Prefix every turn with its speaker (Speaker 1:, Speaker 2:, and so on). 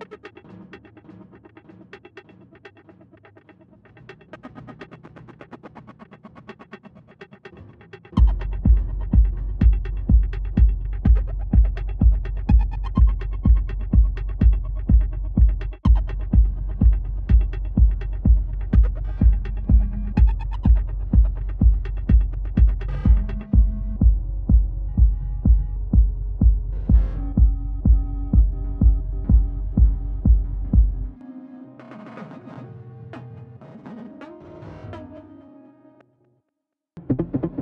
Speaker 1: you
Speaker 2: Thank you.